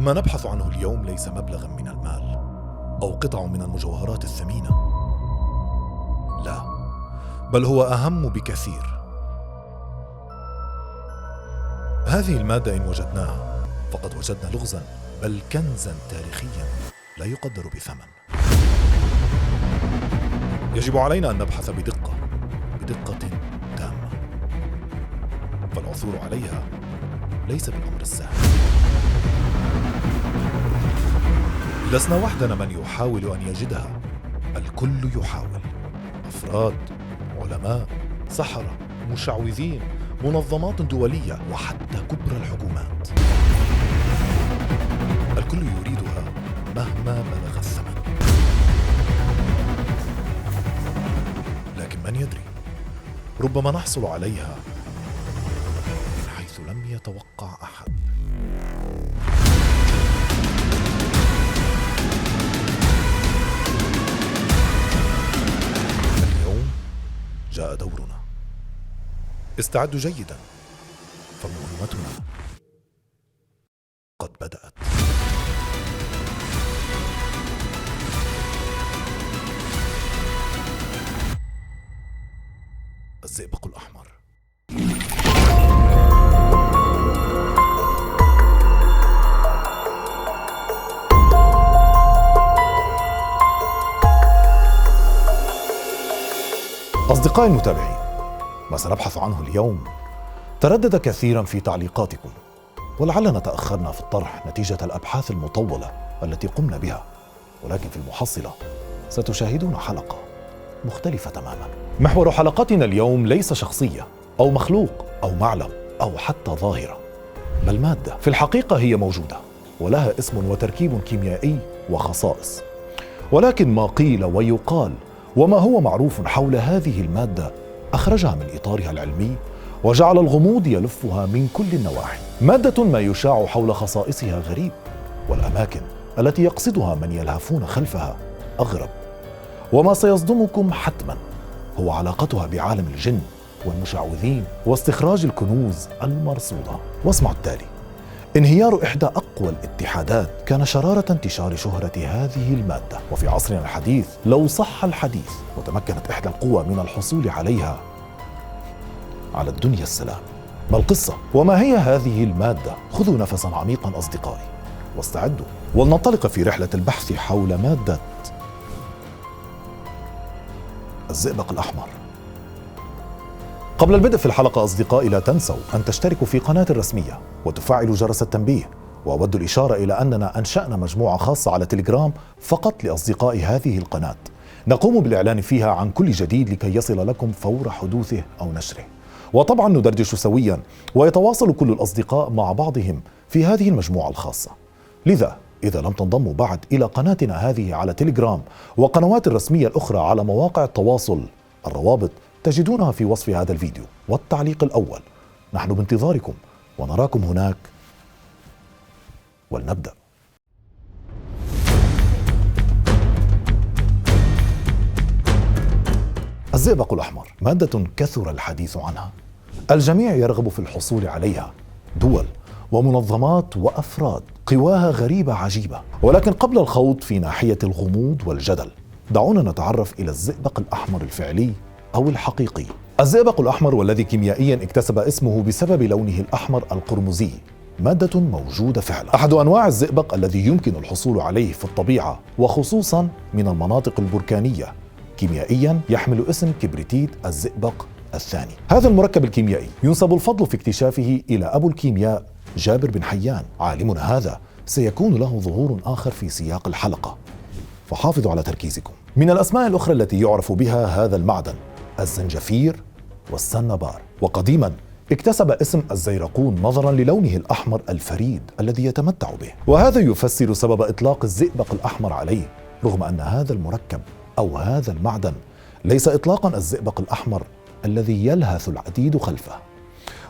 ما نبحث عنه اليوم ليس مبلغا من المال أو قطع من المجوهرات الثمينة. لا بل هو أهم بكثير. هذه المادة إن وجدناها فقد وجدنا لغزا بل كنزا تاريخيا لا يقدر بثمن. يجب علينا أن نبحث بدقة بدقة تامة. فالعثور عليها ليس بالأمر السهل. لسنا وحدنا من يحاول أن يجدها. الكل يحاول. أفراد علماء سحرة مشعوذين منظمات دولية وحتى كبرى الحكومات. الكل يريدها مهما بلغ الثمن. لكن من يدري؟ ربما نحصل عليها من حيث لم يتوقع أحد. استعدوا جيدا. فمهمتنا قد بدأت. الزئبق الأحمر. أصدقائي المتابعين ما سنبحث عنه اليوم. تردد كثيرا في تعليقاتكم ولعلنا تأخرنا في الطرح نتيجة الأبحاث المطولة التي قمنا بها. ولكن في المحصلة ستشاهدون حلقة مختلفة تماما. محور حلقتنا اليوم ليس شخصية أو مخلوق أو معلم أو حتى ظاهرة بل مادة. في الحقيقة هي موجودة ولها اسم وتركيب كيميائي وخصائص. ولكن ما قيل ويقال وما هو معروف حول هذه المادة أخرجها من إطارها العلمي وجعل الغموض يلفها من كل النواحي. مادة ما يشاع حول خصائصها غريب والأماكن التي يقصدها من يلهفون خلفها أغرب. وما سيصدمكم حتما هو علاقتها بعالم الجن والمشعوذين واستخراج الكنوز المرصودة. واسمعوا التالي. انهيار إحدى أقوى الاتحادات كان شرارة انتشار شهرة هذه المادة. وفي عصرنا الحديث لو صح الحديث وتمكنت إحدى القوى من الحصول عليها على الدنيا السلام. ما القصة؟ وما هي هذه المادة؟ خذوا نفسا عميقا أصدقائي. واستعدوا. ولننطلق في رحلة البحث حول مادة الزئبق الأحمر. قبل البدء في الحلقة أصدقائي لا تنسوا أن تشتركوا في قناة الرسمية وتفعلوا جرس التنبيه. وأود الإشارة إلى أننا أنشأنا مجموعة خاصة على تليجرام فقط لأصدقاء هذه القناة. نقوم بالإعلان فيها عن كل جديد لكي يصل لكم فور حدوثه أو نشره. وطبعا ندردش سويا ويتواصل كل الأصدقاء مع بعضهم في هذه المجموعة الخاصة. لذا إذا لم تنضموا بعد إلى قناتنا هذه على تليجرام وقنوات الرسمية الأخرى على مواقع التواصل الروابط تجدونها في وصف هذا الفيديو والتعليق الأول. نحن بانتظاركم ونراكم هناك. ولنبدأ. الزئبق الأحمر مادة كثر الحديث عنها. الجميع يرغب في الحصول عليها. دول ومنظمات وأفراد قواها غريبة عجيبة. ولكن قبل الخوض في ناحية الغموض والجدل دعونا نتعرف إلى الزئبق الأحمر الفعلي أو الحقيقي. الزئبق الأحمر والذي كيميائيا اكتسب اسمه بسبب لونه الأحمر القرمزي مادة موجودة فعلا. أحد أنواع الزئبق الذي يمكن الحصول عليه في الطبيعة وخصوصا من المناطق البركانية. كيميائيا يحمل اسم كبريتيت الزئبق الثاني. هذا المركب الكيميائي ينسب الفضل في اكتشافه إلى أبو الكيمياء جابر بن حيان. عالمنا هذا سيكون له ظهور آخر في سياق الحلقة. فحافظوا على تركيزكم. من الأسماء الأخرى التي يعرف بها هذا المعدن الزنجفير والسنبار. وقديما اكتسب اسم الزيرقون نظرا للونه الأحمر الفريد الذي يتمتع به. وهذا يفسر سبب إطلاق الزئبق الأحمر عليه رغم أن هذا المركب أو هذا المعدن ليس اطلاقا الزئبق الأحمر الذي يلهث العديد خلفه.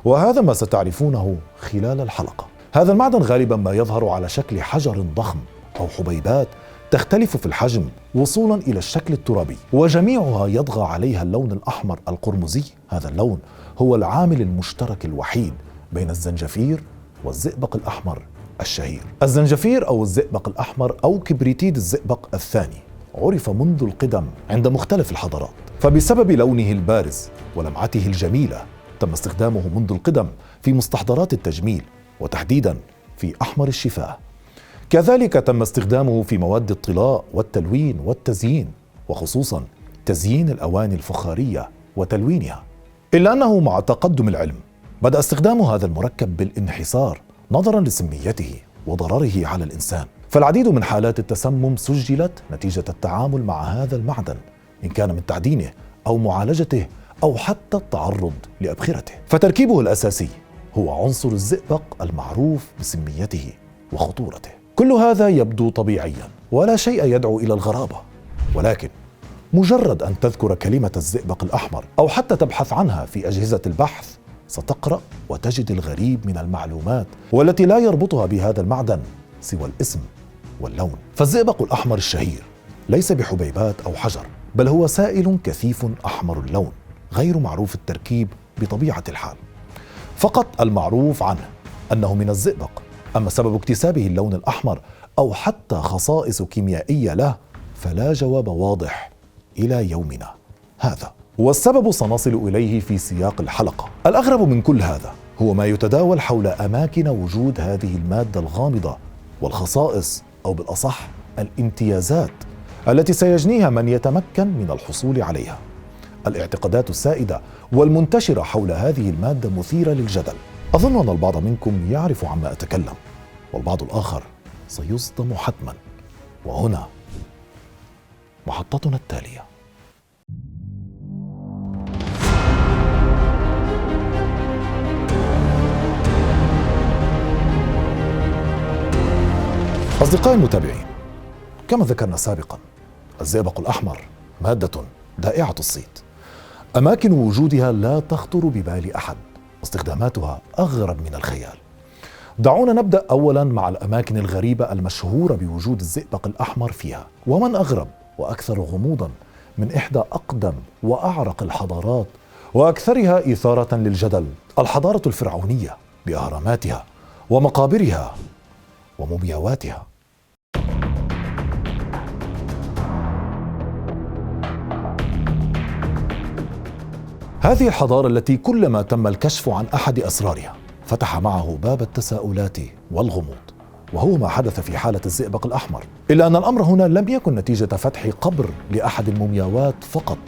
وهذا ما ستعرفونه خلال الحلقة. هذا المعدن غالبا ما يظهر على شكل حجر ضخم أو حبيبات تختلف في الحجم وصولا إلى الشكل الترابي وجميعها يطغى عليها اللون الأحمر القرمزي. هذا اللون هو العامل المشترك الوحيد بين الزنجفير والزئبق الأحمر الشهير. الزنجفير أو الزئبق الأحمر أو كبريتيد الزئبق الثاني عرف منذ القدم عند مختلف الحضارات فبسبب لونه البارز ولمعته الجميلة تم استخدامه منذ القدم في مستحضرات التجميل وتحديدا في أحمر الشفاه. كذلك تم استخدامه في مواد الطلاء والتلوين والتزيين وخصوصا تزيين الأواني الفخارية وتلوينها. إلا أنه مع تقدم العلم بدأ استخدام هذا المركب بالانحسار نظرا لسميته وضرره على الإنسان. فالعديد من حالات التسمم سجلت نتيجة التعامل مع هذا المعدن إن كان من تعدينه أو معالجته أو حتى التعرض لأبخرته. فتركيبه الأساسي هو عنصر الزئبق المعروف بسميته وخطورته. كل هذا يبدو طبيعيا ولا شيء يدعو إلى الغرابة. ولكن مجرد أن تذكر كلمة الزئبق الأحمر أو حتى تبحث عنها في أجهزة البحث ستقرأ وتجد الغريب من المعلومات والتي لا يربطها بهذا المعدن سوى الاسم واللون. فالزئبق الأحمر الشهير ليس بحبيبات أو حجر بل هو سائل كثيف أحمر اللون غير معروف التركيب بطبيعة الحال. فقط المعروف عنه أنه من الزئبق. أما سبب اكتسابه اللون الأحمر أو حتى خصائص كيميائية له فلا جواب واضح إلى يومنا هذا. والسبب سنصل إليه في سياق الحلقة. الأغرب من كل هذا هو ما يتداول حول أماكن وجود هذه المادة الغامضة والخصائص أو بالأصح الامتيازات التي سيجنيها من يتمكن من الحصول عليها. الاعتقادات السائدة والمنتشرة حول هذه المادة مثيرة للجدل. أظن أن البعض منكم يعرف عما أتكلم والبعض الآخر سيصدم حتما. وهنا محطتنا التالية. أصدقائي المتابعين كما ذكرنا سابقا الزئبق الأحمر مادة دائعة الصيت أماكن وجودها لا تخطر ببال أحد. استخداماتها أغرب من الخيال. دعونا نبدأ أولا مع الأماكن الغريبة المشهورة بوجود الزئبق الأحمر فيها. ومن أغرب وأكثر غموضا من إحدى أقدم وأعرق الحضارات وأكثرها إثارة للجدل الحضارة الفرعونية بأهراماتها ومقابرها ومومياواتها. هذه الحضارة التي كلما تم الكشف عن أحد أسرارها فتح معه باب التساؤلات والغموض وهو ما حدث في حالة الزئبق الأحمر إلا أن الأمر هنا لم يكن نتيجة فتح قبر لأحد المومياوات فقط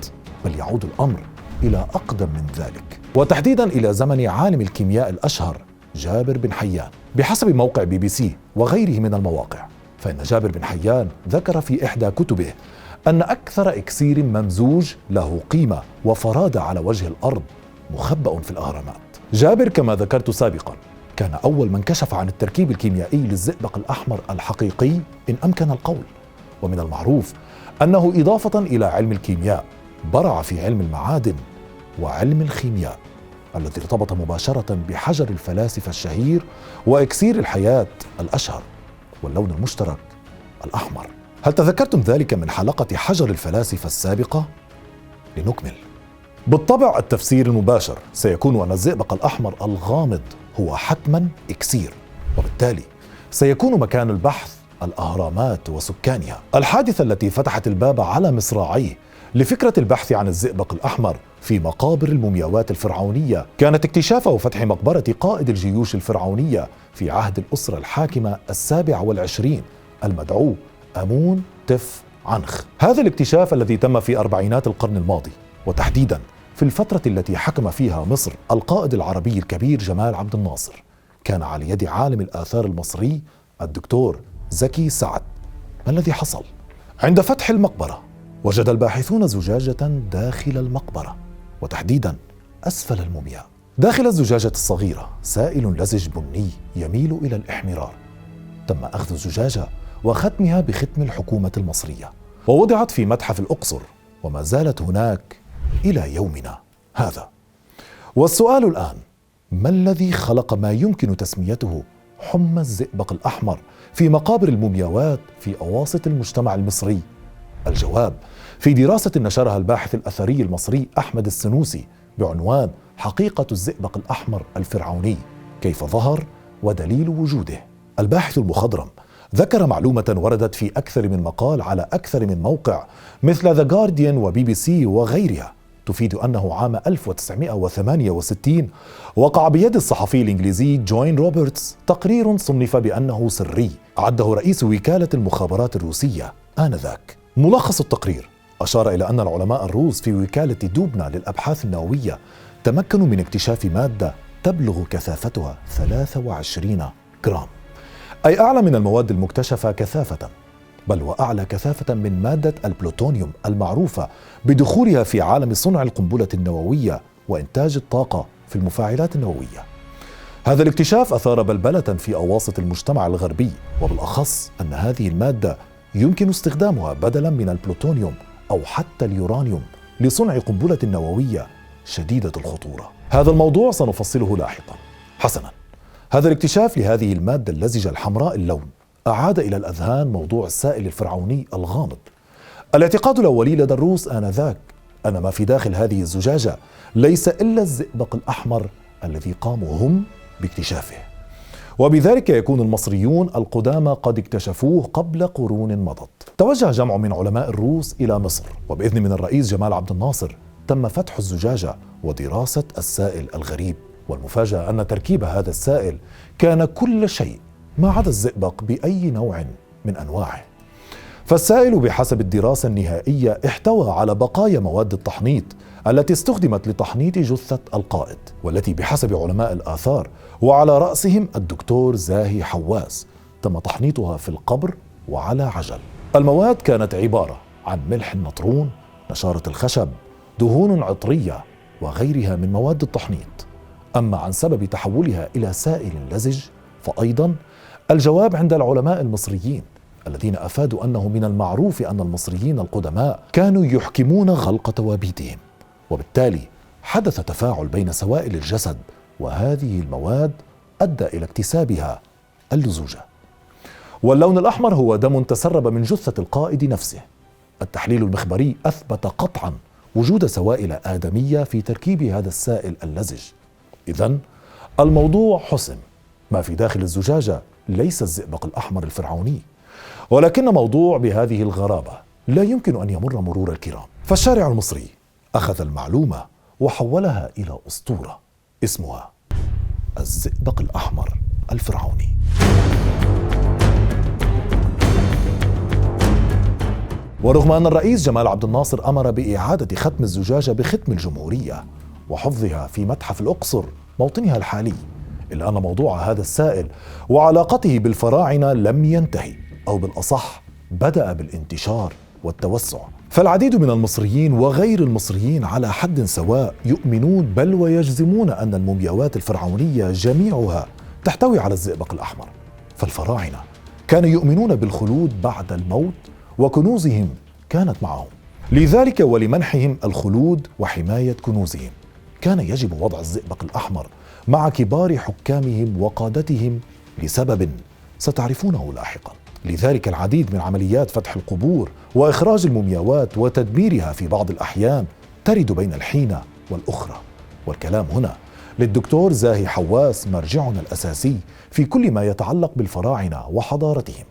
بل يعود الأمر إلى أقدم من ذلك. وتحديدا إلى زمن عالم الكيمياء الأشهر جابر بن حيان بحسب موقع بي بي سي وغيره من المواقع فإن جابر بن حيان ذكر في إحدى كتبه أن أكثر إكسير ممزوج له قيمة وفرادة على وجه الأرض مخبأ في الأهرامات. جابر كما ذكرت سابقا كان أول من كشف عن التركيب الكيميائي للزئبق الأحمر الحقيقي إن أمكن القول. ومن المعروف أنه إضافة إلى علم الكيمياء برع في علم المعادن وعلم الخيمياء الذي ارتبط مباشرة بحجر الفلاسفة الشهير وإكسير الحياة الأشهر واللون المشترك الأحمر. هل تذكرتم ذلك من حلقة حجر الفلاسفة السابقة؟ لنكمل بالطبع التفسير المباشر سيكون أن الزئبق الأحمر الغامض هو حتما إكسير وبالتالي سيكون مكان البحث الأهرامات وسكانها الحادثة التي فتحت الباب على مصراعيه لفكرة البحث عن الزئبق الأحمر في مقابر المومياوات الفرعونية كانت اكتشاف وفتح مقبرة قائد الجيوش الفرعونية في عهد الأسرة الحاكمة السابع والعشرين المدعو أمون تف عنخ. هذا الاكتشاف الذي تم في أربعينات القرن الماضي وتحديدا في الفترة التي حكم فيها مصر القائد العربي الكبير جمال عبد الناصر كان على يد عالم الآثار المصري الدكتور زكي سعد. ما الذي حصل؟ عند فتح المقبرة وجد الباحثون زجاجة داخل المقبرة وتحديدا أسفل المومياء داخل الزجاجة الصغيرة سائل لزج بني يميل إلى الإحمرار. تم أخذ الزجاجة وختمها بختم الحكومة المصرية ووضعت في متحف الأقصر وما زالت هناك إلى يومنا هذا. والسؤال الآن ما الذي خلق ما يمكن تسميته حمى الزئبق الأحمر في مقابر المومياوات في أواسط المجتمع المصري؟ الجواب في دراسة نشرها الباحث الأثري المصري أحمد السنوسي بعنوان حقيقة الزئبق الأحمر الفرعوني كيف ظهر ودليل وجوده. الباحث المخضرم ذكر معلومة وردت في أكثر من مقال على أكثر من موقع مثل ذا جارديان وبي بي سي وغيرها تفيد أنه عام 1968 وقع بيد الصحفي الإنجليزي جوين روبرتس تقرير صنف بأنه سري. عده رئيس وكالة المخابرات الروسية آنذاك. ملخص التقرير. أشار إلى أن العلماء الروس في وكالة دوبنا للأبحاث النووية تمكنوا من اكتشاف مادة تبلغ كثافتها 23 جرام. أي أعلى من المواد المكتشفة كثافة بل وأعلى كثافة من مادة البلوتونيوم المعروفة بدخولها في عالم صنع القنبلة النووية وإنتاج الطاقة في المفاعلات النووية. هذا الاكتشاف أثار بلبلة في أواسط المجتمع الغربي وبالأخص أن هذه المادة يمكن استخدامها بدلا من البلوتونيوم أو حتى اليورانيوم لصنع قنبلة نووية شديدة الخطورة. هذا الموضوع سنفصله لاحقا. حسنا. هذا الاكتشاف لهذه المادة اللزجة الحمراء اللون. أعاد إلى الأذهان موضوع السائل الفرعوني الغامض. الاعتقاد الأولي لدى الروس آنذاك أن ما في داخل هذه الزجاجة ليس إلا الزئبق الأحمر الذي قاموا هم باكتشافه. وبذلك يكون المصريون القدامى قد اكتشفوه قبل قرون مضت. توجه جمع من علماء الروس إلى مصر وبإذن من الرئيس جمال عبد الناصر تم فتح الزجاجة ودراسة السائل الغريب. والمفاجأة أن تركيب هذا السائل كان كل شيء ما عدا الزئبق بأي نوع من أنواعه. فالسائل بحسب الدراسة النهائية احتوى على بقايا مواد التحنيط التي استخدمت لتحنيط جثة القائد والتي بحسب علماء الآثار وعلى رأسهم الدكتور زاهي حواس تم تحنيطها في القبر وعلى عجل. المواد كانت عبارة عن ملح النطرون نشارة الخشب دهون عطرية وغيرها من مواد التحنيط. أما عن سبب تحولها إلى سائل لزج فأيضا الجواب عند العلماء المصريين الذين أفادوا أنه من المعروف أن المصريين القدماء كانوا يحكمون غلق توابيتهم وبالتالي حدث تفاعل بين سوائل الجسد وهذه المواد أدى إلى اكتسابها اللزوجة. واللون الأحمر هو دم تسرب من جثة القائد نفسه. التحليل المخبري أثبت قطعا وجود سوائل آدمية في تركيب هذا السائل اللزج. اذا الموضوع حسم. ما في داخل الزجاجة ليس الزئبق الأحمر الفرعوني ولكن موضوع بهذه الغرابة لا يمكن أن يمر مرور الكرام. فالشارع المصري أخذ المعلومة وحولها إلى أسطورة اسمها الزئبق الأحمر الفرعوني. ورغم أن الرئيس جمال عبد الناصر أمر بإعادة ختم الزجاجة بختم الجمهورية وحفظها في متحف الأقصر موطنها الحالي. الا أن موضوع هذا السائل وعلاقته بالفراعنة لم ينتهي أو بالأصح بدأ بالانتشار والتوسع. فالعديد من المصريين وغير المصريين على حد سواء يؤمنون بل ويجزمون أن المومياوات الفرعونية جميعها تحتوي على الزئبق الأحمر. فالفراعنة كانوا يؤمنون بالخلود بعد الموت وكنوزهم كانت معهم. لذلك ولمنحهم الخلود وحماية كنوزهم. كان يجب وضع الزئبق الأحمر مع كبار حكامهم وقادتهم لسبب ستعرفونه لاحقا. لذلك العديد من عمليات فتح القبور وإخراج المومياوات وتدميرها في بعض الأحيان ترد بين الحين والأخرى. والكلام هنا للدكتور زاهي حواس مرجعنا الأساسي في كل ما يتعلق بالفراعنة وحضارتهم.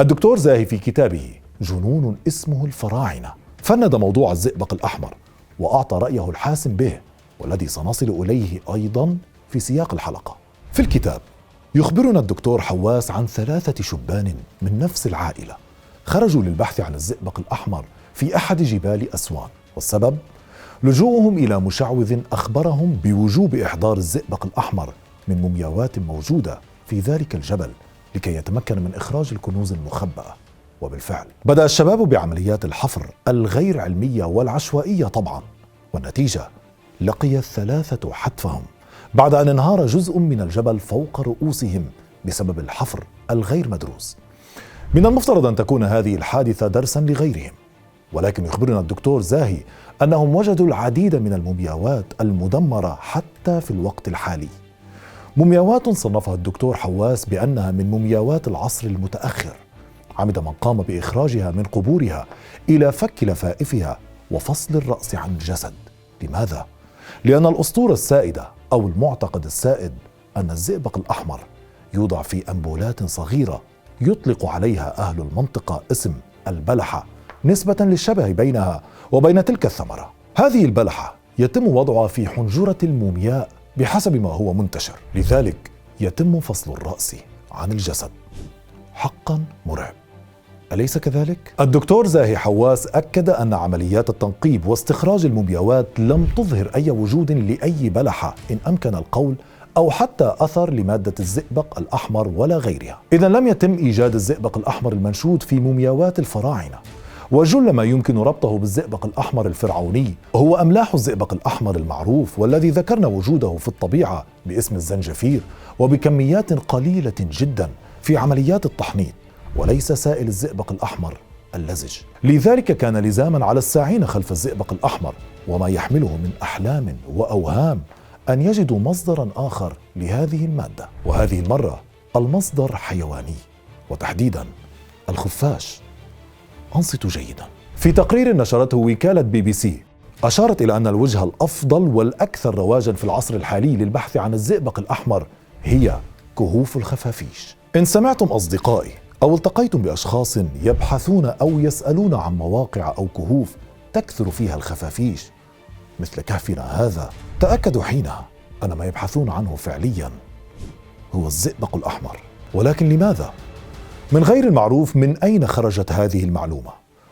الدكتور زاهي في كتابه جنون اسمه الفراعنة. فند موضوع الزئبق الأحمر وأعطى رأيه الحاسم به. والذي سنصل إليه أيضا في سياق الحلقة. في الكتاب يخبرنا الدكتور حواس عن ثلاثة شبان من نفس العائلة. خرجوا للبحث عن الزئبق الأحمر في أحد جبال أسوان. والسبب؟ لجوءهم إلى مشعوذ أخبرهم بوجوب إحضار الزئبق الأحمر من مومياوات موجودة في ذلك الجبل لكي يتمكن من إخراج الكنوز المخبأة. وبالفعل بدأ الشباب بعمليات الحفر الغير علمية والعشوائية طبعا. والنتيجة؟ لقي الثلاثة حتفهم بعد أن انهار جزء من الجبل فوق رؤوسهم بسبب الحفر الغير مدروس. من المفترض أن تكون هذه الحادثة درسا لغيرهم، ولكن يخبرنا الدكتور زاهي أنهم وجدوا العديد من المومياوات المدمرة حتى في الوقت الحالي. مومياوات صنفها الدكتور حواس بأنها من مومياوات العصر المتأخر. عمد من قام بإخراجها من قبورها إلى فك لفائفها وفصل الرأس عن الجسد. لماذا؟ لأن الأسطورة السائدة أو المعتقد السائد أن الزئبق الأحمر يوضع في أنبولات صغيرة يطلق عليها أهل المنطقة اسم البلحة نسبة للشبه بينها وبين تلك الثمرة. هذه البلحة يتم وضعها في حنجرة المومياء بحسب ما هو منتشر. لذلك يتم فصل الرأس عن الجسد. حقا مرعب. أليس كذلك؟ الدكتور زاهي حواس أكد أن عمليات التنقيب واستخراج المومياوات لم تظهر أي وجود لأي بلحة إن أمكن القول أو حتى أثر لمادة الزئبق الأحمر ولا غيرها. إذا لم يتم إيجاد الزئبق الأحمر المنشود في مومياوات الفراعنة. وجل ما يمكن ربطه بالزئبق الأحمر الفرعوني هو أملاح الزئبق الأحمر المعروف والذي ذكرنا وجوده في الطبيعة باسم الزنجفير وبكميات قليلة جدا في عمليات التحنيط. وليس سائل الزئبق الأحمر اللزج. لذلك كان لزاما على الساعين خلف الزئبق الأحمر وما يحمله من أحلام وأوهام أن يجدوا مصدرا آخر لهذه المادة. وهذه المرة المصدر حيواني وتحديدا الخفاش. أنصتوا جيدا. في تقرير نشرته وكالة بي بي سي أشارت إلى أن الوجهة الأفضل والأكثر رواجا في العصر الحالي للبحث عن الزئبق الأحمر هي كهوف الخفافيش. إن سمعتم أصدقائي أو التقيتم بأشخاص يبحثون أو يسألون عن مواقع أو كهوف تكثر فيها الخفافيش. مثل كهفنا هذا. تأكدوا حينها أن ما يبحثون عنه فعليا هو الزئبق الأحمر. ولكن لماذا؟ من غير المعروف من أين خرجت هذه المعلومة؟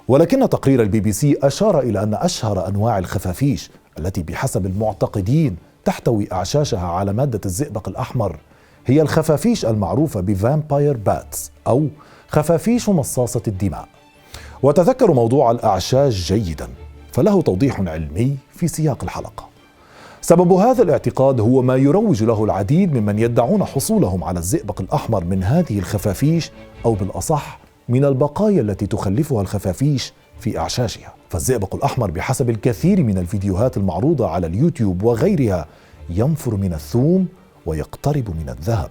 ولكن تقرير البي بي سي أشار إلى أن أشهر أنواع الخفافيش التي بحسب المعتقدين تحتوي أعشاشها على مادة الزئبق الأحمر هي الخفافيش المعروفة بفامباير باتس أو خفافيش مصاصة الدماء. وتذكروا موضوع الأعشاش جيدا فله توضيح علمي في سياق الحلقة. سبب هذا الاعتقاد هو ما يروج له العديد ممن يدعون حصولهم على الزئبق الأحمر من هذه الخفافيش أو بالأصح من البقايا التي تخلفها الخفافيش في أعشاشها. فالزئبق الأحمر بحسب الكثير من الفيديوهات المعروضة على اليوتيوب وغيرها ينفر من الثوم ويقترب من الذهب.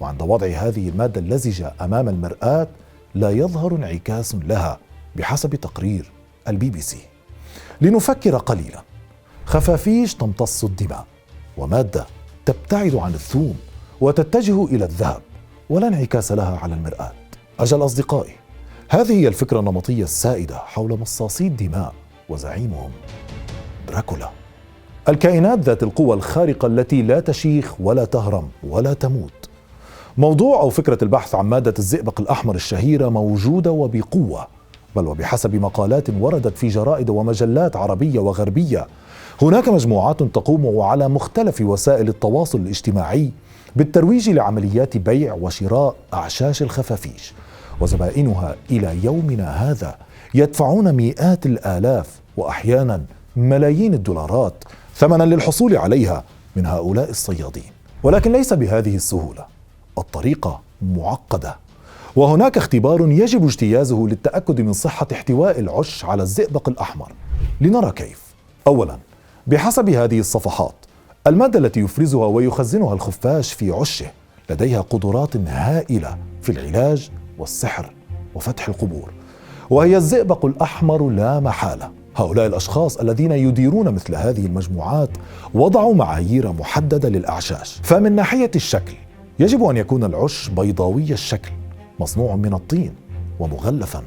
وعند وضع هذه المادة اللزجة أمام المرآة لا يظهر انعكاس لها بحسب تقرير البي بي سي. لنفكر قليلا. خفافيش تمتص الدماء. ومادة تبتعد عن الثوم وتتجه إلى الذهب ولا انعكاس لها على المرآة. أجل أصدقائي هذه هي الفكرة النمطية السائدة حول مصاصي الدماء وزعيمهم. دراكولا. الكائنات ذات القوى الخارقة التي لا تشيخ ولا تهرم ولا تموت. موضوع أو فكرة البحث عن مادة الزئبق الأحمر الشهيرة موجودة وبقوة بل وبحسب مقالات وردت في جرائد ومجلات عربية وغربية. هناك مجموعات تقوم على مختلف وسائل التواصل الاجتماعي بالترويج لعمليات بيع وشراء أعشاش الخفافيش. وزبائنها إلى يومنا هذا يدفعون مئات الآلاف وأحيانا ملايين الدولارات ثمنا للحصول عليها من هؤلاء الصيادين. ولكن ليس بهذه السهولة. الطريقة معقدة. وهناك اختبار يجب اجتيازه للتأكد من صحة احتواء العش على الزئبق الأحمر. لنرى كيف. أولا بحسب هذه الصفحات المادة التي يفرزها ويخزنها الخفاش في عشه لديها قدرات هائلة في العلاج والسحر وفتح القبور. وهي الزئبق الأحمر لا محالة. هؤلاء الأشخاص الذين يديرون مثل هذه المجموعات وضعوا معايير محددة للأعشاش. فمن ناحية الشكل يجب أن يكون العش بيضاوي الشكل مصنوع من الطين ومغلفا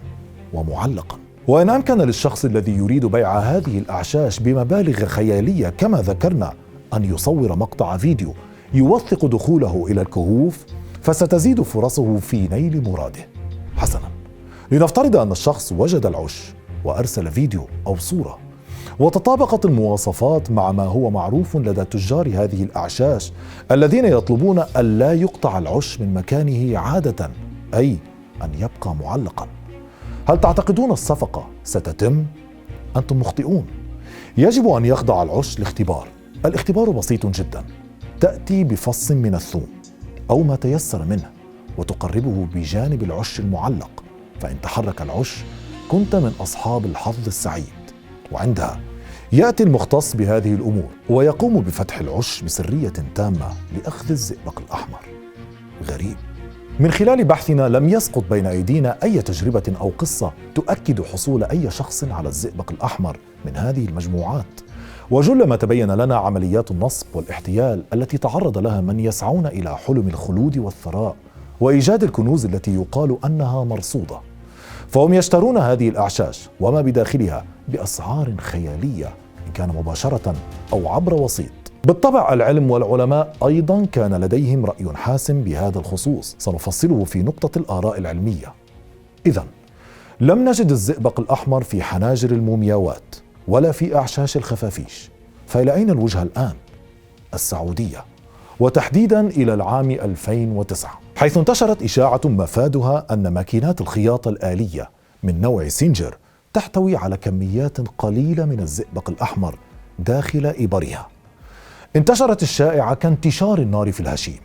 ومعلقا. وإن أمكن للشخص الذي يريد بيع هذه الأعشاش بمبالغ خيالية كما ذكرنا أن يصور مقطع فيديو يوثق دخوله إلى الكهوف فستزيد فرصه في نيل مراده. حسنا. لنفترض أن الشخص وجد العش وأرسل فيديو أو صورة. وتطابقت المواصفات مع ما هو معروف لدى تجار هذه الأعشاش الذين يطلبون ألا يقطع العش من مكانه عادة أي أن يبقى معلقا. هل تعتقدون الصفقة ستتم؟ أنتم مخطئون. يجب أن يخضع العش لاختبار. الاختبار بسيط جدا. تأتي بفص من الثوم أو ما تيسر منه وتقربه بجانب العش المعلق. فإن تحرك العش كنت من أصحاب الحظ السعيد. وعندها يأتي المختص بهذه الأمور ويقوم بفتح العش بسرية تامة لأخذ الزئبق الأحمر. غريب. من خلال بحثنا لم يسقط بين أيدينا أي تجربة أو قصة تؤكد حصول أي شخص على الزئبق الأحمر من هذه المجموعات. وجل ما تبين لنا عمليات النصب والاحتيال التي تعرض لها من يسعون إلى حلم الخلود والثراء وإيجاد الكنوز التي يقال أنها مرصودة. فهم يشترون هذه الأعشاش وما بداخلها بأسعار خيالية إن كان مباشرة أو عبر وسيط. بالطبع العلم والعلماء أيضا كان لديهم رأي حاسم بهذا الخصوص. سنفصله في نقطة الآراء العلمية. اذا لم نجد الزئبق الأحمر في حناجر المومياوات ولا في أعشاش الخفافيش. فإلى أين الوجهه الآن؟ السعودية. وتحديدا إلى العام 2009 حيث انتشرت إشاعة مفادها أن ماكينات الخياطة الآلية من نوع سينجر تحتوي على كميات قليلة من الزئبق الأحمر داخل إبرها. انتشرت الشائعة كانتشار النار في الهشيم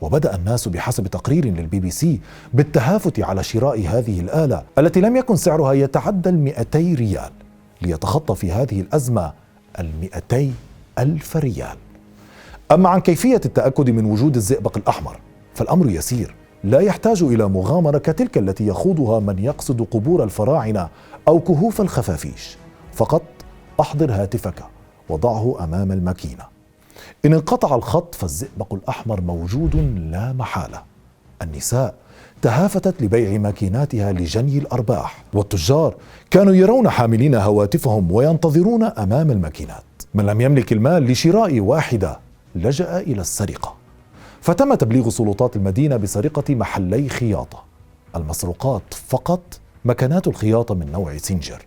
وبدأ الناس بحسب تقرير للبي بي سي بالتهافت على شراء هذه الآلة التي لم يكن سعرها يتعدى ال 200 ريال ليتخطى في هذه الأزمة ال 200 ألف ريال. أما عن كيفية التأكد من وجود الزئبق الأحمر فالأمر يسير. لا يحتاج إلى مغامرة كتلك التي يخوضها من يقصد قبور الفراعنة أو كهوف الخفافيش. فقط أحضر هاتفك وضعه أمام الماكينة. إن انقطع الخط فالزئبق الأحمر موجود لا محالة. النساء تهافتت لبيع ماكيناتها لجني الأرباح. والتجار كانوا يرون حاملين هواتفهم وينتظرون أمام الماكينات. من لم يملك المال لشراء واحدة لجأ إلى السرقة. فتم تبليغ سلطات المدينة بسرقة محلي خياطة. المسروقات فقط مكانات الخياطة من نوع سينجر.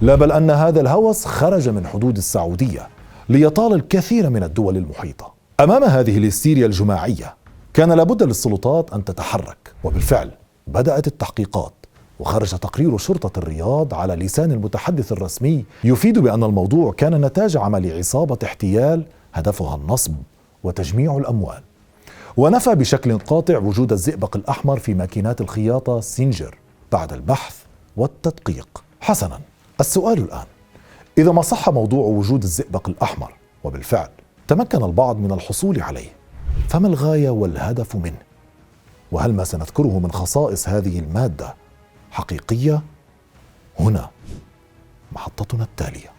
لا بل أن هذا الهوس خرج من حدود السعودية ليطال الكثير من الدول المحيطة. أمام هذه الهستيريا الجماعية كان لابد للسلطات أن تتحرك وبالفعل بدأت التحقيقات وخرج تقرير شرطة الرياض على لسان المتحدث الرسمي يفيد بأن الموضوع كان نتاج عمل عصابة احتيال هدفها النصب وتجميع الأموال. ونفى بشكل قاطع وجود الزئبق الأحمر في ماكينات الخياطة سينجر بعد البحث والتدقيق. حسنا. السؤال الآن. إذا ما صح موضوع وجود الزئبق الأحمر؟ وبالفعل تمكن البعض من الحصول عليه. فما الغاية والهدف منه؟ وهل ما سنذكره من خصائص هذه المادة حقيقية؟ هنا محطتنا التالية.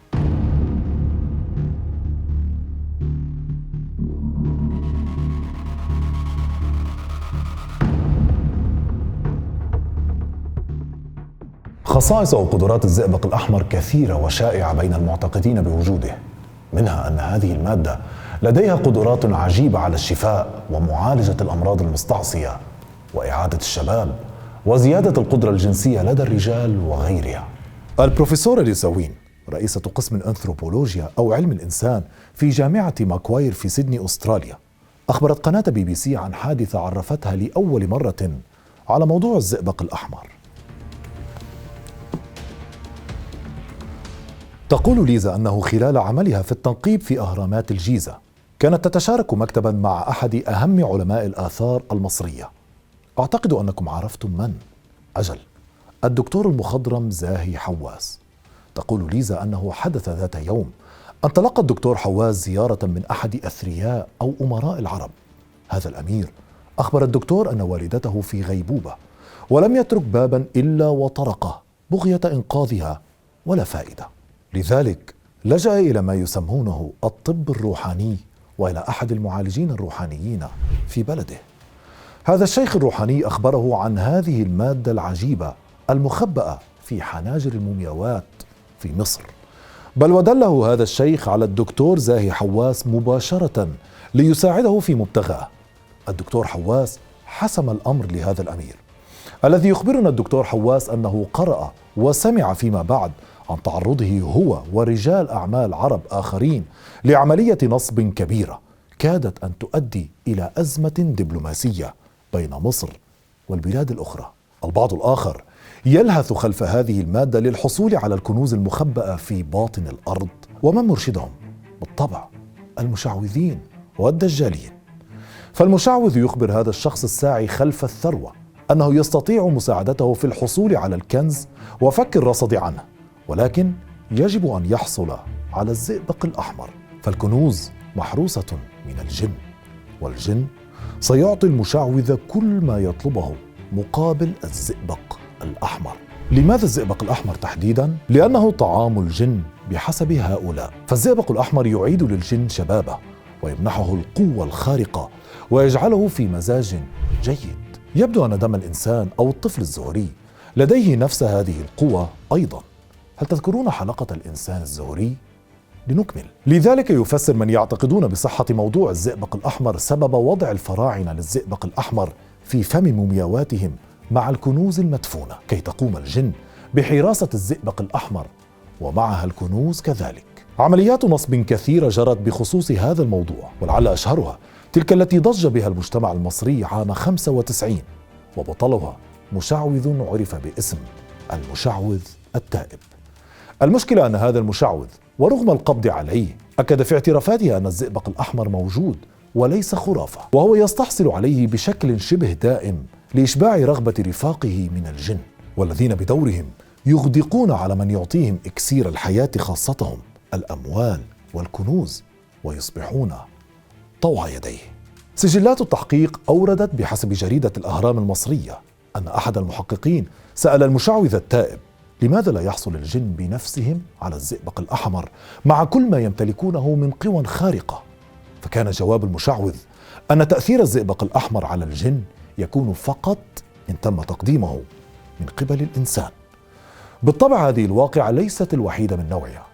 خصائص وقدرات الزئبق الأحمر كثيرة وشائعة بين المعتقدين بوجوده منها أن هذه المادة لديها قدرات عجيبة على الشفاء ومعالجة الأمراض المستعصية وإعادة الشباب وزيادة القدرة الجنسية لدى الرجال وغيرها. البروفيسورة ليزا وين رئيسة قسم الأنثروبولوجيا أو علم الإنسان في جامعة ماكواير في سيدني أستراليا أخبرت قناة بي بي سي عن حادثة عرفتها لأول مرة على موضوع الزئبق الأحمر. تقول ليزا أنه خلال عملها في التنقيب في أهرامات الجيزة كانت تتشارك مكتبا مع أحد أهم علماء الآثار المصرية. أعتقد أنكم عرفتم من؟ أجل الدكتور المخضرم زاهي حواس. تقول ليزا أنه حدث ذات يوم أن تلقى الدكتور حواس زيارة من أحد أثرياء أو أمراء العرب. هذا الأمير أخبر الدكتور أن والدته في غيبوبة ولم يترك بابا إلا وطرقه بغية إنقاذها ولا فائدة. لذلك لجأ إلى ما يسمونه الطب الروحاني وإلى أحد المعالجين الروحانيين في بلده. هذا الشيخ الروحاني أخبره عن هذه المادة العجيبة المخبأة في حناجر المومياوات في مصر. بل ودله هذا الشيخ على الدكتور زاهي حواس مباشرة ليساعده في مبتغاه. الدكتور حواس حسم الأمر لهذا الأمير. الذي يخبرنا الدكتور حواس أنه قرأ وسمع فيما بعد عن تعرضه هو ورجال أعمال عرب آخرين لعملية نصب كبيرة كادت أن تؤدي إلى أزمة دبلوماسية بين مصر والبلاد الأخرى. البعض الآخر يلهث خلف هذه المادة للحصول على الكنوز المخبأة في باطن الأرض ومن مرشدهم؟ بالطبع المشعوذين والدجالين. فالمشعوذ يخبر هذا الشخص الساعي خلف الثروة أنه يستطيع مساعدته في الحصول على الكنز وفك الرصد عنه ولكن يجب أن يحصل على الزئبق الأحمر فالكنوز محروسة من الجن والجن سيعطي المشعوذ كل ما يطلبه مقابل الزئبق الأحمر. لماذا الزئبق الأحمر تحديدا؟ لأنه طعام الجن بحسب هؤلاء. فالزئبق الأحمر يعيد للجن شبابه ويمنحه القوة الخارقة ويجعله في مزاج جيد. يبدو أن دم الإنسان أو الطفل الزهري لديه نفس هذه القوة أيضا. هل تذكرون حلقة الإنسان الزهري؟ لنكمل. لذلك يفسر من يعتقدون بصحة موضوع الزئبق الأحمر سبب وضع الفراعنة للزئبق الأحمر في فم مومياواتهم مع الكنوز المدفونة كي تقوم الجن بحراسة الزئبق الأحمر ومعها الكنوز كذلك. عمليات نصب كثيرة جرت بخصوص هذا الموضوع ولعل أشهرها تلك التي ضج بها المجتمع المصري عام 95 وبطلها مشعوذ عرف باسم المشعوذ التائب. المشكلة أن هذا المشعوذ ورغم القبض عليه أكد في اعترافاته أن الزئبق الأحمر موجود وليس خرافة وهو يستحصل عليه بشكل شبه دائم لإشباع رغبة رفاقه من الجن والذين بدورهم يغدقون على من يعطيهم إكسير الحياة خاصتهم الأموال والكنوز ويصبحون طوع يديه. سجلات التحقيق أوردت بحسب جريدة الأهرام المصرية أن أحد المحققين سأل المشعوذ التائب لماذا لا يحصل الجن بنفسهم على الزئبق الأحمر مع كل ما يمتلكونه من قوى خارقة؟ فكان جواب المشعوذ أن تأثير الزئبق الأحمر على الجن يكون فقط إن تم تقديمه من قبل الإنسان. بالطبع هذه الواقعة ليست الوحيدة من نوعها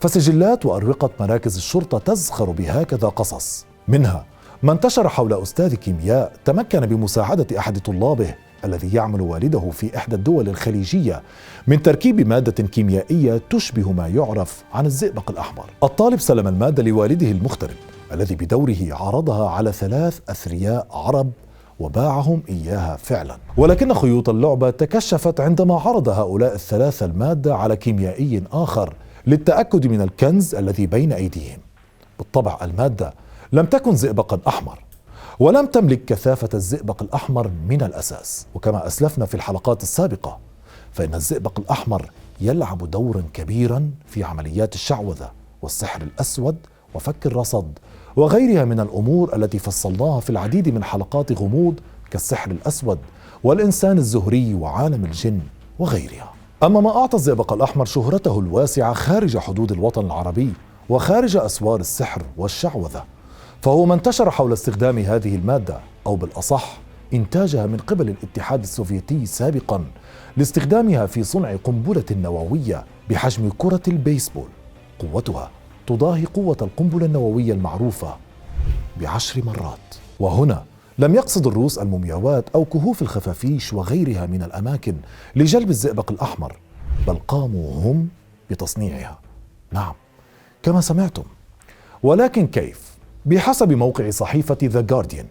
فسجلات وأروقة مراكز الشرطة تزخر بهكذا قصص. منها ما انتشر حول أستاذ كيمياء تمكن بمساعدة أحد طلابه الذي يعمل والده في إحدى الدول الخليجية من تركيب مادة كيميائية تشبه ما يعرف عن الزئبق الأحمر. الطالب سلم المادة لوالده المغترب الذي بدوره عرضها على ثلاث أثرياء عرب وباعهم إياها فعلا. ولكن خيوط اللعبة تكشفت عندما عرض هؤلاء الثلاثة المادة على كيميائي آخر للتأكد من الكنز الذي بين أيديهم. بالطبع المادة لم تكن زئبقا أحمر ولم تملك كثافة الزئبق الأحمر من الأساس. وكما أسلفنا في الحلقات السابقة فإن الزئبق الأحمر يلعب دورا كبيرا في عمليات الشعوذة والسحر الأسود وفك الرصد وغيرها من الأمور التي فصلناها في العديد من حلقات غموض كالسحر الأسود والإنسان الزهري وعالم الجن وغيرها. أما ما أعطى الزئبق الأحمر شهرته الواسعة خارج حدود الوطن العربي وخارج أسوار السحر والشعوذة فهو ما انتشر حول استخدام هذه المادة أو بالأصح إنتاجها من قبل الاتحاد السوفيتي سابقا لاستخدامها في صنع قنبلة نووية بحجم كرة البيسبول. قوتها تضاهي قوة القنبلة النووية المعروفة بعشر مرات. وهنا لم يقصد الروس المومياوات أو كهوف الخفافيش وغيرها من الأماكن لجلب الزئبق الأحمر بل قاموا هم بتصنيعها. نعم كما سمعتم. ولكن كيف؟ بحسب موقع صحيفة The Guardian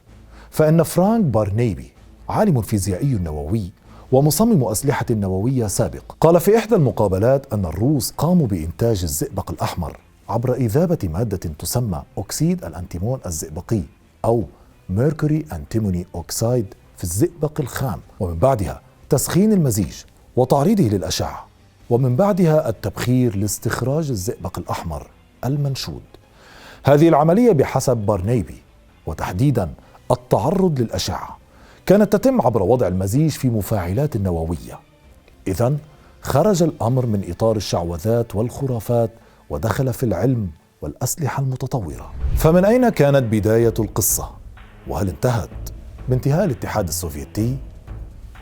فإن فرانك بارنيبي عالم فيزيائي نووي ومصمم أسلحة نووية سابق قال في إحدى المقابلات أن الروس قاموا بإنتاج الزئبق الأحمر عبر إذابة مادة تسمى أكسيد الأنتيمون الزئبقي أو mercury antimony oxide في الزئبق الخام ومن بعدها تسخين المزيج وتعريضه للأشعة ومن بعدها التبخير لاستخراج الزئبق الأحمر المنشود. هذه العملية بحسب بارنيبي وتحديدا التعرض للأشعة كانت تتم عبر وضع المزيج في مفاعلات نووية إذا خرج الأمر من إطار الشعوذات والخرافات ودخل في العلم والأسلحة المتطورة فمن أين كانت بداية القصة؟ وهل انتهت بانتهاء الاتحاد السوفيتي؟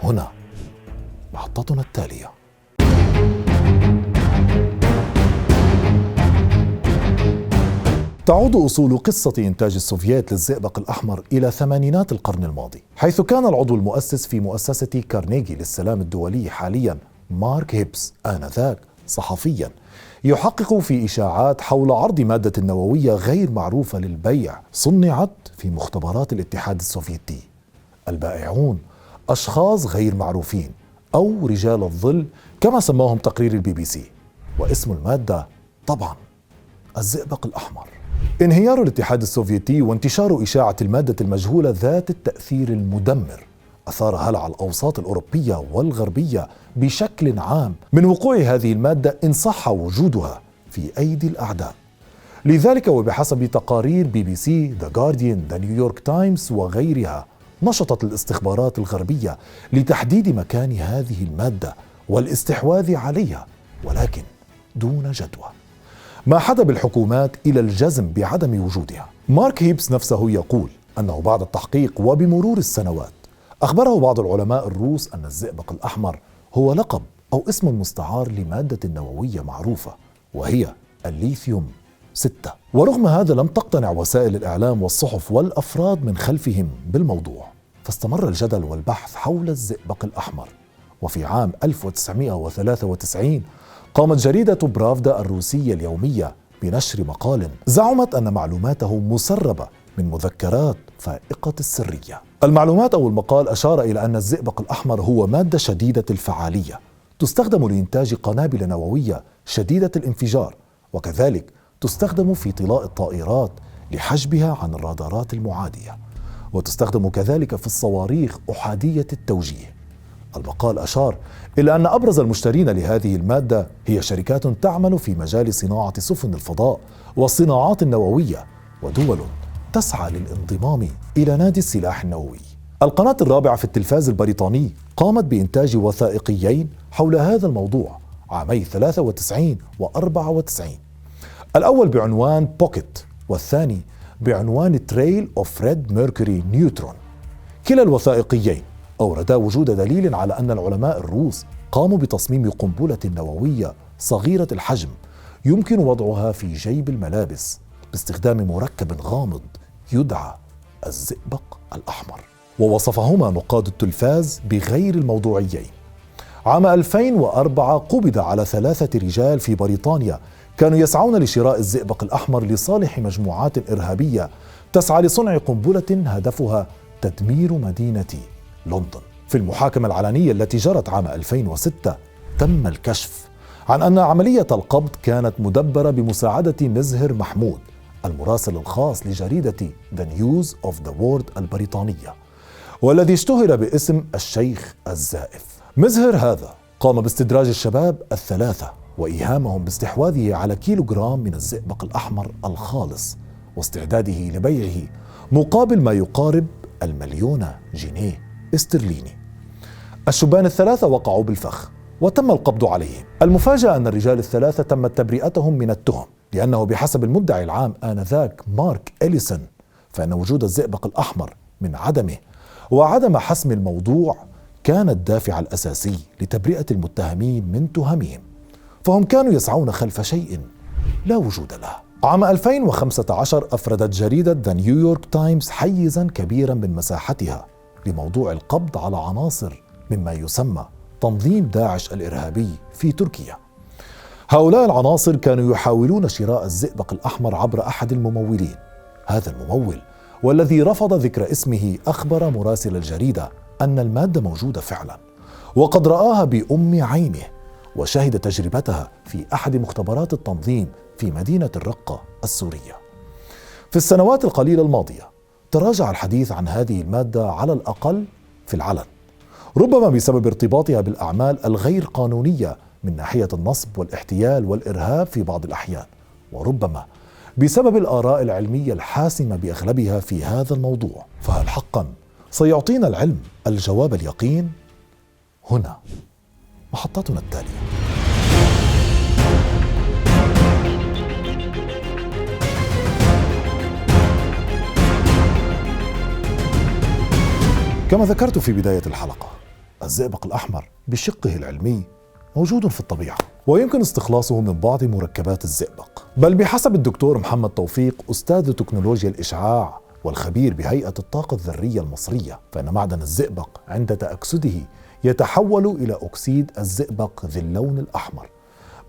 هنا محطتنا التالية تعود أصول قصة إنتاج السوفييت للزئبق الأحمر إلى ثمانينات القرن الماضي حيث كان العضو المؤسس في مؤسسة كارنيجي للسلام الدولي حاليا مارك هيبس آنذاك صحفيا. يحقق في إشاعات حول عرض مادة نووية غير معروفة للبيع صنعت في مختبرات الاتحاد السوفيتي. البائعون أشخاص غير معروفين أو رجال الظل كما سماهم تقرير البي بي سي. واسم المادة طبعا الزئبق الأحمر. انهيار الاتحاد السوفيتي وانتشار إشاعة المادة المجهولة ذات التأثير المدمر أثار هلع الأوساط الأوروبية والغربية بشكل عام. من وقوع هذه المادة إن صح وجودها في أيدي الأعداء. لذلك وبحسب تقارير بي بي سي، The Guardian، The New York Times وغيرها نشطت الاستخبارات الغربية لتحديد مكان هذه المادة والاستحواذ عليها ولكن دون جدوى. ما حدا بالحكومات إلى الجزم بعدم وجودها. مارك هيبس نفسه يقول أنه بعد التحقيق وبمرور السنوات أخبره بعض العلماء الروس أن الزئبق الأحمر هو لقب أو اسم مستعار لمادة نووية معروفة وهي الليثيوم ستة. ورغم هذا لم تقتنع وسائل الإعلام والصحف والأفراد من خلفهم بالموضوع فاستمر الجدل والبحث حول الزئبق الأحمر. وفي عام 1993 قامت جريدة برافدا الروسية اليومية بنشر مقال زعمت أن معلوماته مسربة من مذكرات فائقة السرية. المعلومات أو المقال أشار إلى أن الزئبق الأحمر هو مادة شديدة الفعالية تستخدم لإنتاج قنابل نووية شديدة الانفجار وكذلك تستخدم في طلاء الطائرات لحجبها عن الرادارات المعادية وتستخدم كذلك في الصواريخ أحادية التوجيه. المقال أشار إلى أن أبرز المشترين لهذه المادة هي شركات تعمل في مجال صناعة سفن الفضاء والصناعات النووية ودول تسعى للانضمام إلى نادي السلاح النووي. القناة الرابعة في التلفاز البريطاني قامت بإنتاج وثائقيين حول هذا الموضوع عامي 93 و 94 الأول بعنوان Pocket والثاني بعنوان Trail of Red Mercury Neutron كلا الوثائقيين أوردا وجود دليل على أن العلماء الروس قاموا بتصميم قنبلة نووية صغيرة الحجم يمكن وضعها في جيب الملابس باستخدام مركب غامض يدعى الزئبق الأحمر. ووصفهما نقاد التلفاز بغير الموضوعيين. عام 2004 قبض على ثلاثة رجال في بريطانيا كانوا يسعون لشراء الزئبق الأحمر لصالح مجموعات إرهابية تسعى لصنع قنبلة هدفها تدمير مدينة لندن. في المحاكمة العلنية التي جرت عام 2006 تم الكشف عن أن عملية القبض كانت مدبرة بمساعدة مزهر محمود المراسل الخاص لجريدة The News of the World البريطانية والذي اشتهر باسم الشيخ الزائف. مزهر هذا قام باستدراج الشباب الثلاثة وإيهامهم باستحواذه على كيلوغرام من الزئبق الأحمر الخالص واستعداده لبيعه مقابل ما يقارب المليون جنيه. استرليني. الشبان الثلاثة وقعوا بالفخ وتم القبض عليهم. المفاجأة أن الرجال الثلاثة تمت تبرئتهم من التهم لأنه بحسب المدعي العام آنذاك مارك إليسون فإن وجود الزئبق الأحمر من عدمه وعدم حسم الموضوع كان الدافع الأساسي لتبرئة المتهمين من تهمهم. فهم كانوا يسعون خلف شيء لا وجود له. عام 2015 أفردت جريدة The New York Times حيزا كبيرا من مساحتها. لموضوع القبض على عناصر مما يسمى تنظيم داعش الإرهابي في تركيا هؤلاء العناصر كانوا يحاولون شراء الزئبق الأحمر عبر أحد الممولين هذا الممول والذي رفض ذكر اسمه أخبر مراسل الجريدة أن المادة موجودة فعلا وقد رآها بأم عينه وشهد تجربتها في أحد مختبرات التنظيم في مدينة الرقة السورية. في السنوات القليلة الماضية تراجع الحديث عن هذه المادة على الأقل في العلن. ربما بسبب ارتباطها بالأعمال الغير قانونية من ناحية النصب والاحتيال والإرهاب في بعض الأحيان، وربما بسبب الآراء العلمية الحاسمة بأغلبها في هذا الموضوع، فهل حقا سيعطينا العلم الجواب اليقين؟ هنا محطتنا التالية كما ذكرت في بداية الحلقة الزئبق الأحمر بشقه العلمي موجود في الطبيعة ويمكن استخلاصه من بعض مركبات الزئبق. بل بحسب الدكتور محمد توفيق أستاذ تكنولوجيا الإشعاع والخبير بهيئة الطاقة الذرية المصرية فإن معدن الزئبق عند تأكسده يتحول إلى أكسيد الزئبق ذي اللون الأحمر.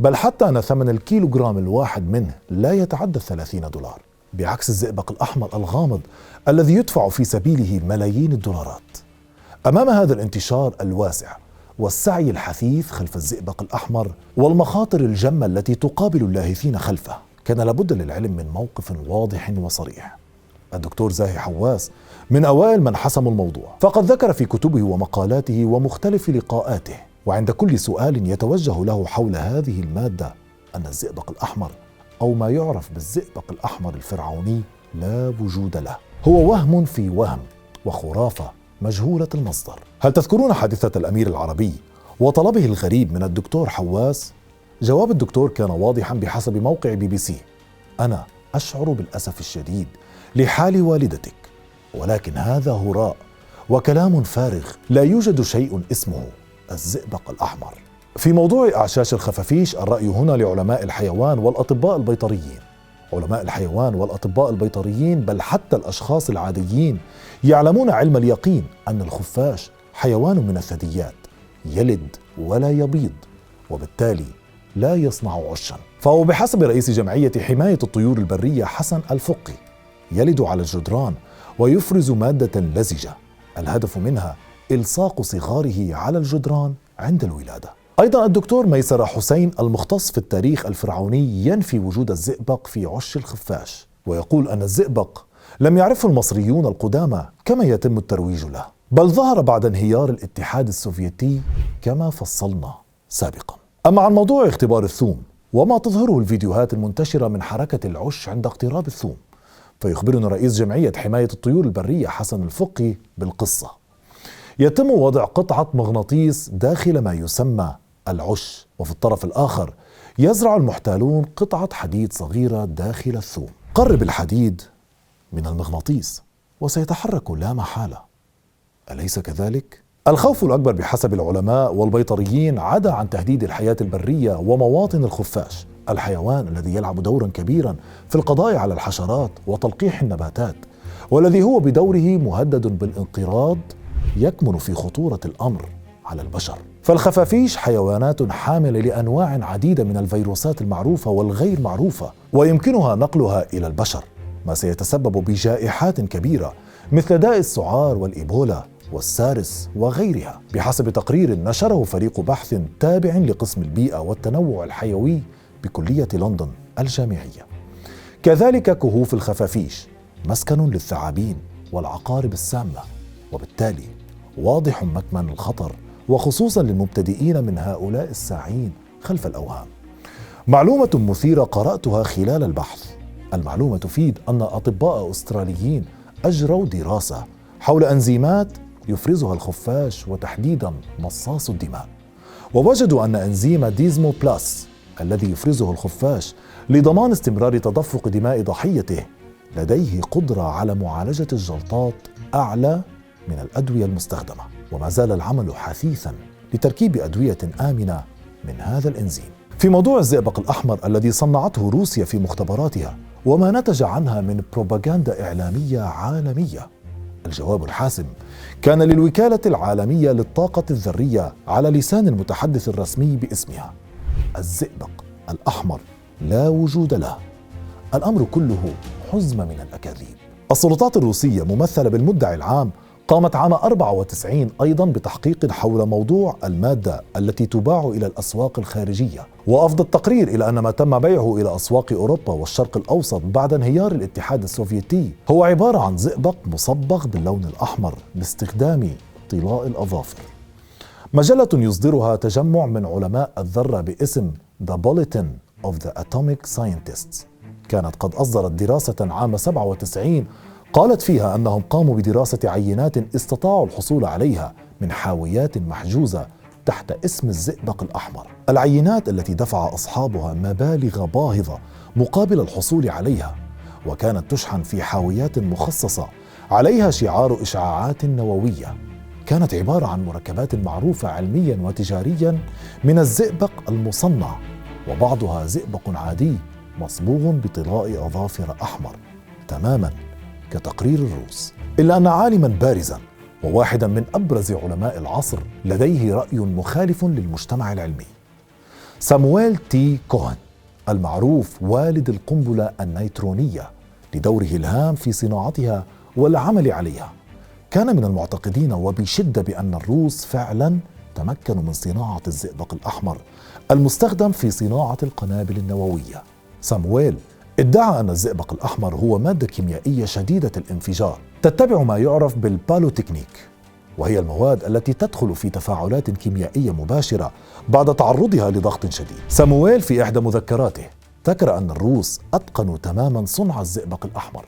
بل حتى أن ثمن الكيلوغرام الواحد منه لا يتعدى الثلاثين دولار. بعكس الزئبق الأحمر الغامض الذي يدفع في سبيله ملايين الدولارات. أمام هذا الانتشار الواسع والسعي الحثيث خلف الزئبق الأحمر والمخاطر الجمة التي تقابل اللاهثين خلفه كان لابد للعلم من موقف واضح وصريح. الدكتور زاهي حواس من أوائل من حسموا الموضوع فقد ذكر في كتبه ومقالاته ومختلف لقاءاته وعند كل سؤال يتوجه له حول هذه المادة أن الزئبق الأحمر أو ما يعرف بالزئبق الأحمر الفرعوني لا وجود له. هو وهم في وهم وخرافة مجهولة المصدر. هل تذكرون حادثة الأمير العربي وطلبه الغريب من الدكتور حواس؟ جواب الدكتور كان واضحا بحسب موقع بي بي سي. أنا أشعر بالأسف الشديد لحال والدتك ولكن هذا هراء وكلام فارغ لا يوجد شيء اسمه الزئبق الأحمر. في موضوع أعشاش الخفافيش الرأي هنا لعلماء الحيوان والأطباء البيطريين. علماء الحيوان والأطباء البيطريين بل حتى الأشخاص العاديين يعلمون علم اليقين أن الخفاش حيوان من الثدييات يلد ولا يبيض وبالتالي لا يصنع عشا. فهو بحسب رئيس جمعية حماية الطيور البرية حسن الفقي يلد على الجدران ويفرز مادة لزجة. الهدف منها إلصاق صغاره على الجدران عند الولادة. أيضا الدكتور ميسر حسين المختص في التاريخ الفرعوني ينفي وجود الزئبق في عش الخفاش ويقول أن الزئبق لم يعرفه المصريون القدامى كما يتم الترويج له بل ظهر بعد انهيار الاتحاد السوفيتي كما فصلنا سابقا. أما عن موضوع اختبار الثوم وما تظهره الفيديوهات المنتشرة من حركة العش عند اقتراب الثوم فيخبرنا رئيس جمعية حماية الطيور البرية حسن الفقي بالقصة. يتم وضع قطعة مغناطيس داخل ما يسمى العش وفي الطرف الآخر يزرع المحتالون قطعة حديد صغيرة داخل الثوم. قرب الحديد من المغناطيس وسيتحرك لا محالة. أليس كذلك؟ الخوف الأكبر بحسب العلماء والبيطريين عدا عن تهديد الحياة البرية ومواطن الخفاش الحيوان الذي يلعب دورا كبيرا في القضاء على الحشرات وتلقيح النباتات والذي هو بدوره مهدد بالانقراض يكمن في خطورة الأمر على البشر. فالخفافيش حيوانات حاملة لأنواع عديدة من الفيروسات المعروفة والغير معروفة ويمكنها نقلها إلى البشر ما سيتسبب بجائحات كبيرة مثل داء السعار والإيبولا والسارس وغيرها. بحسب تقرير نشره فريق بحث تابع لقسم البيئة والتنوع الحيوي بكلية لندن الجامعية. كذلك كهوف الخفافيش مسكن للثعابين والعقارب السامة وبالتالي واضح مكمن الخطر وخصوصا للمبتدئين من هؤلاء الساعين خلف الأوهام. معلومة مثيرة قرأتها خلال البحث. المعلومة تفيد أن أطباء أستراليين أجروا دراسة حول أنزيمات يفرزها الخفاش وتحديدا مصاص الدماء. ووجدوا أن أنزيم ديزمو بلاس الذي يفرزه الخفاش لضمان استمرار تدفق دماء ضحيته لديه قدرة على معالجة الجلطات أعلى من الأدوية المستخدمة. وما زال العمل حثيثا لتركيب أدوية آمنة من هذا الإنزيم. في موضوع الزئبق الأحمر الذي صنعته روسيا في مختبراتها وما نتج عنها من بروباغندا إعلامية عالمية. الجواب الحاسم كان للوكالة العالمية للطاقة الذرية على لسان المتحدث الرسمي باسمها. الزئبق الأحمر لا وجود له. الأمر كله حزمة من الأكاذيب. السلطات الروسية ممثلة بالمدعي العام قامت عام 94 أيضا بتحقيق حول موضوع المادة التي تباع إلى الأسواق الخارجية. وأفضى التقرير إلى أن ما تم بيعه إلى أسواق أوروبا والشرق الأوسط بعد انهيار الاتحاد السوفيتي هو عبارة عن زئبق مصبغ باللون الأحمر باستخدام طلاء الأظافر. مجلة يصدرها تجمع من علماء الذرة باسم The Bulletin of the Atomic Scientists. كانت قد أصدرت دراسة عام 97 قالت فيها أنهم قاموا بدراسة عينات استطاعوا الحصول عليها من حاويات محجوزة تحت اسم الزئبق الأحمر. العينات التي دفع أصحابها مبالغ باهظة مقابل الحصول عليها وكانت تشحن في حاويات مخصصة عليها شعار إشعاعات نووية. كانت عبارة عن مركبات معروفة علميا وتجاريا من الزئبق المصنع وبعضها زئبق عادي مصبوغ بطلاء أظافر أحمر تماما كتقرير الروس إلا أن عالما بارزا وواحدا من أبرز علماء العصر لديه رأي مخالف للمجتمع العلمي. سامويل تي كوهن المعروف والد القنبلة النيترونية لدوره الهام في صناعتها والعمل عليها. كان من المعتقدين وبشدة بأن الروس فعلا تمكنوا من صناعة الزئبق الأحمر المستخدم في صناعة القنابل النووية. سامويل ادعى أن الزئبق الأحمر هو مادة كيميائية شديدة الانفجار. تتبع ما يعرف بال ballotechnic وهي المواد التي تدخل في تفاعلات كيميائية مباشرة بعد تعرضها لضغط شديد. سامويل في إحدى مذكراته ذكر أن الروس أتقنوا تماما صنع الزئبق الأحمر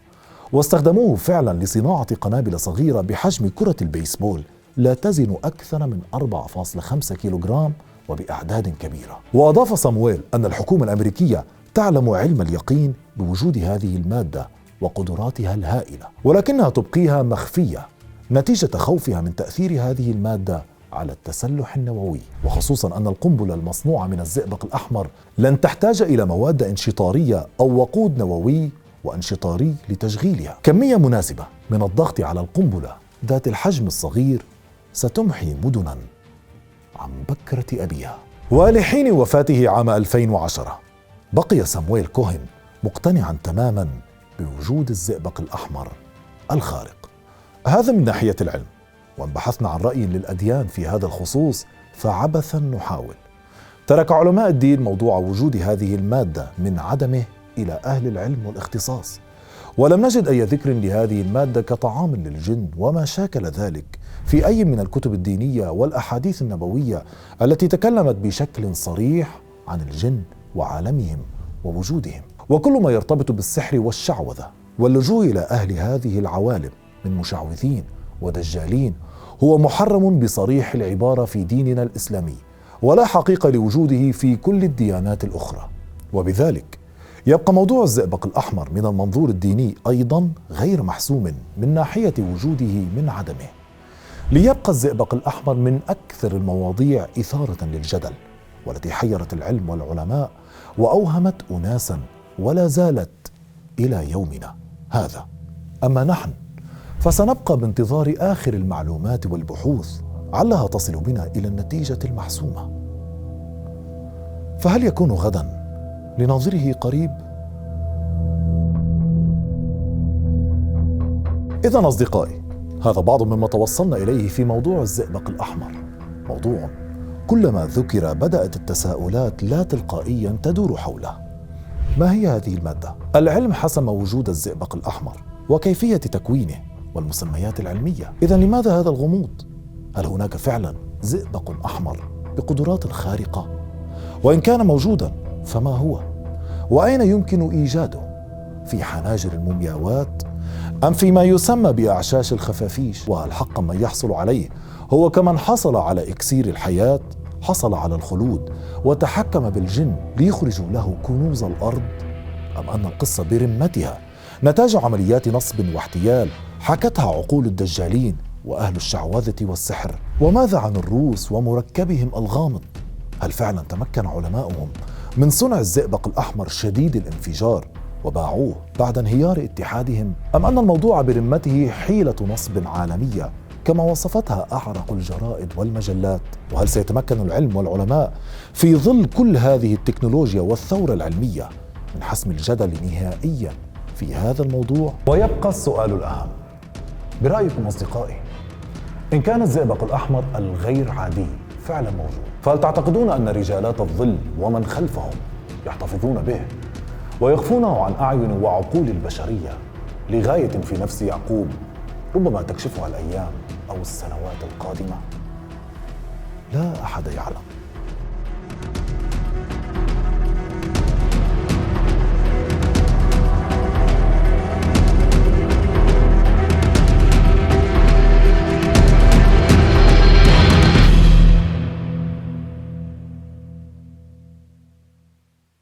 واستخدموه فعلا لصناعة قنابل صغيرة بحجم كرة البيسبول لا تزن أكثر من 4.5 كيلوغرام وبأعداد كبيرة. وأضاف صامويل أن الحكومة الأمريكية تعلم علم اليقين بوجود هذه المادة وقدراتها الهائلة ولكنها تبقيها مخفية نتيجة خوفها من تأثير هذه المادة على التسلح النووي. وخصوصا أن القنبلة المصنوعة من الزئبق الأحمر لن تحتاج إلى مواد انشطارية أو وقود نووي وانشطاري لتشغيلها. كمية مناسبة من الضغط على القنبلة ذات الحجم الصغير ستمحي مدنا عن بكرة أبيها. ولحين وفاته عام 2010 بقي سامويل كوهن مقتنعا تماما بوجود الزئبق الأحمر الخارق. هذا من ناحية العلم. وإن بحثنا عن رأي للأديان في هذا الخصوص فعبثا نحاول. ترك علماء الدين موضوع وجود هذه المادة من عدمه إلى أهل العلم والاختصاص. ولم نجد أي ذكر لهذه المادة كطعام للجن وما شاكل ذلك في أي من الكتب الدينية والأحاديث النبوية التي تكلمت بشكل صريح عن الجن وعالمهم ووجودهم. وكل ما يرتبط بالسحر والشعوذة واللجوء إلى أهل هذه العوالم من مشعوذين ودجالين هو محرم بصريح العبارة في ديننا الإسلامي ولا حقيقة لوجوده في كل الديانات الأخرى. وبذلك يبقى موضوع الزئبق الأحمر من المنظور الديني أيضا غير محسوم من ناحية وجوده من عدمه. ليبقى الزئبق الأحمر من أكثر المواضيع إثارة للجدل والتي حيرت العلم والعلماء وأوهمت أناسا ولا زالت إلى يومنا هذا. أما نحن فسنبقى بانتظار آخر المعلومات والبحوث علها تصل بنا إلى النتيجة المحسومة. فهل يكون غدا؟ لناظره قريب. إذا أصدقائي هذا بعض مما توصلنا إليه في موضوع الزئبق الأحمر. موضوع كلما ذكر بدأت التساؤلات لا تلقائيا تدور حوله ما هي هذه المادة؟ العلم حسم وجود الزئبق الأحمر وكيفية تكوينه والمسميات العلمية إذا لماذا هذا الغموض؟ هل هناك فعلا زئبق أحمر بقدرات خارقة؟ وإن كان موجودا فما هو؟ وأين يمكن إيجاده؟ في حناجر المومياوات أم فيما يسمى بأعشاش الخفافيش وهل حقا من يحصل عليه هو كمن حصل على إكسير الحياة حصل على الخلود وتحكم بالجن ليخرجوا له كنوز الأرض. أم أن القصة برمتها؟ نتاج عمليات نصب واحتيال حكتها عقول الدجالين وأهل الشعوذة والسحر. وماذا عن الروس ومركبهم الغامض؟ هل فعلا تمكن علماؤهم من صنع الزئبق الأحمر شديد الانفجار وباعوه بعد انهيار اتحادهم؟ أم أن الموضوع برمته حيلة نصب عالمية كما وصفتها أعرق الجرائد والمجلات. وهل سيتمكن العلم والعلماء في ظل كل هذه التكنولوجيا والثورة العلمية من حسم الجدل نهائيا في هذا الموضوع؟ ويبقى السؤال الأهم. برأيكم أصدقائي إن كان الزئبق الأحمر الغير عادي فعلا موجود. فهل تعتقدون أن رجالات الظل ومن خلفهم يحتفظون به ويخفونه عن أعين وعقول البشرية لغاية في نفس يعقوب ربما تكشفها الأيام؟ أو السنوات القادمة. لا أحد يعلم.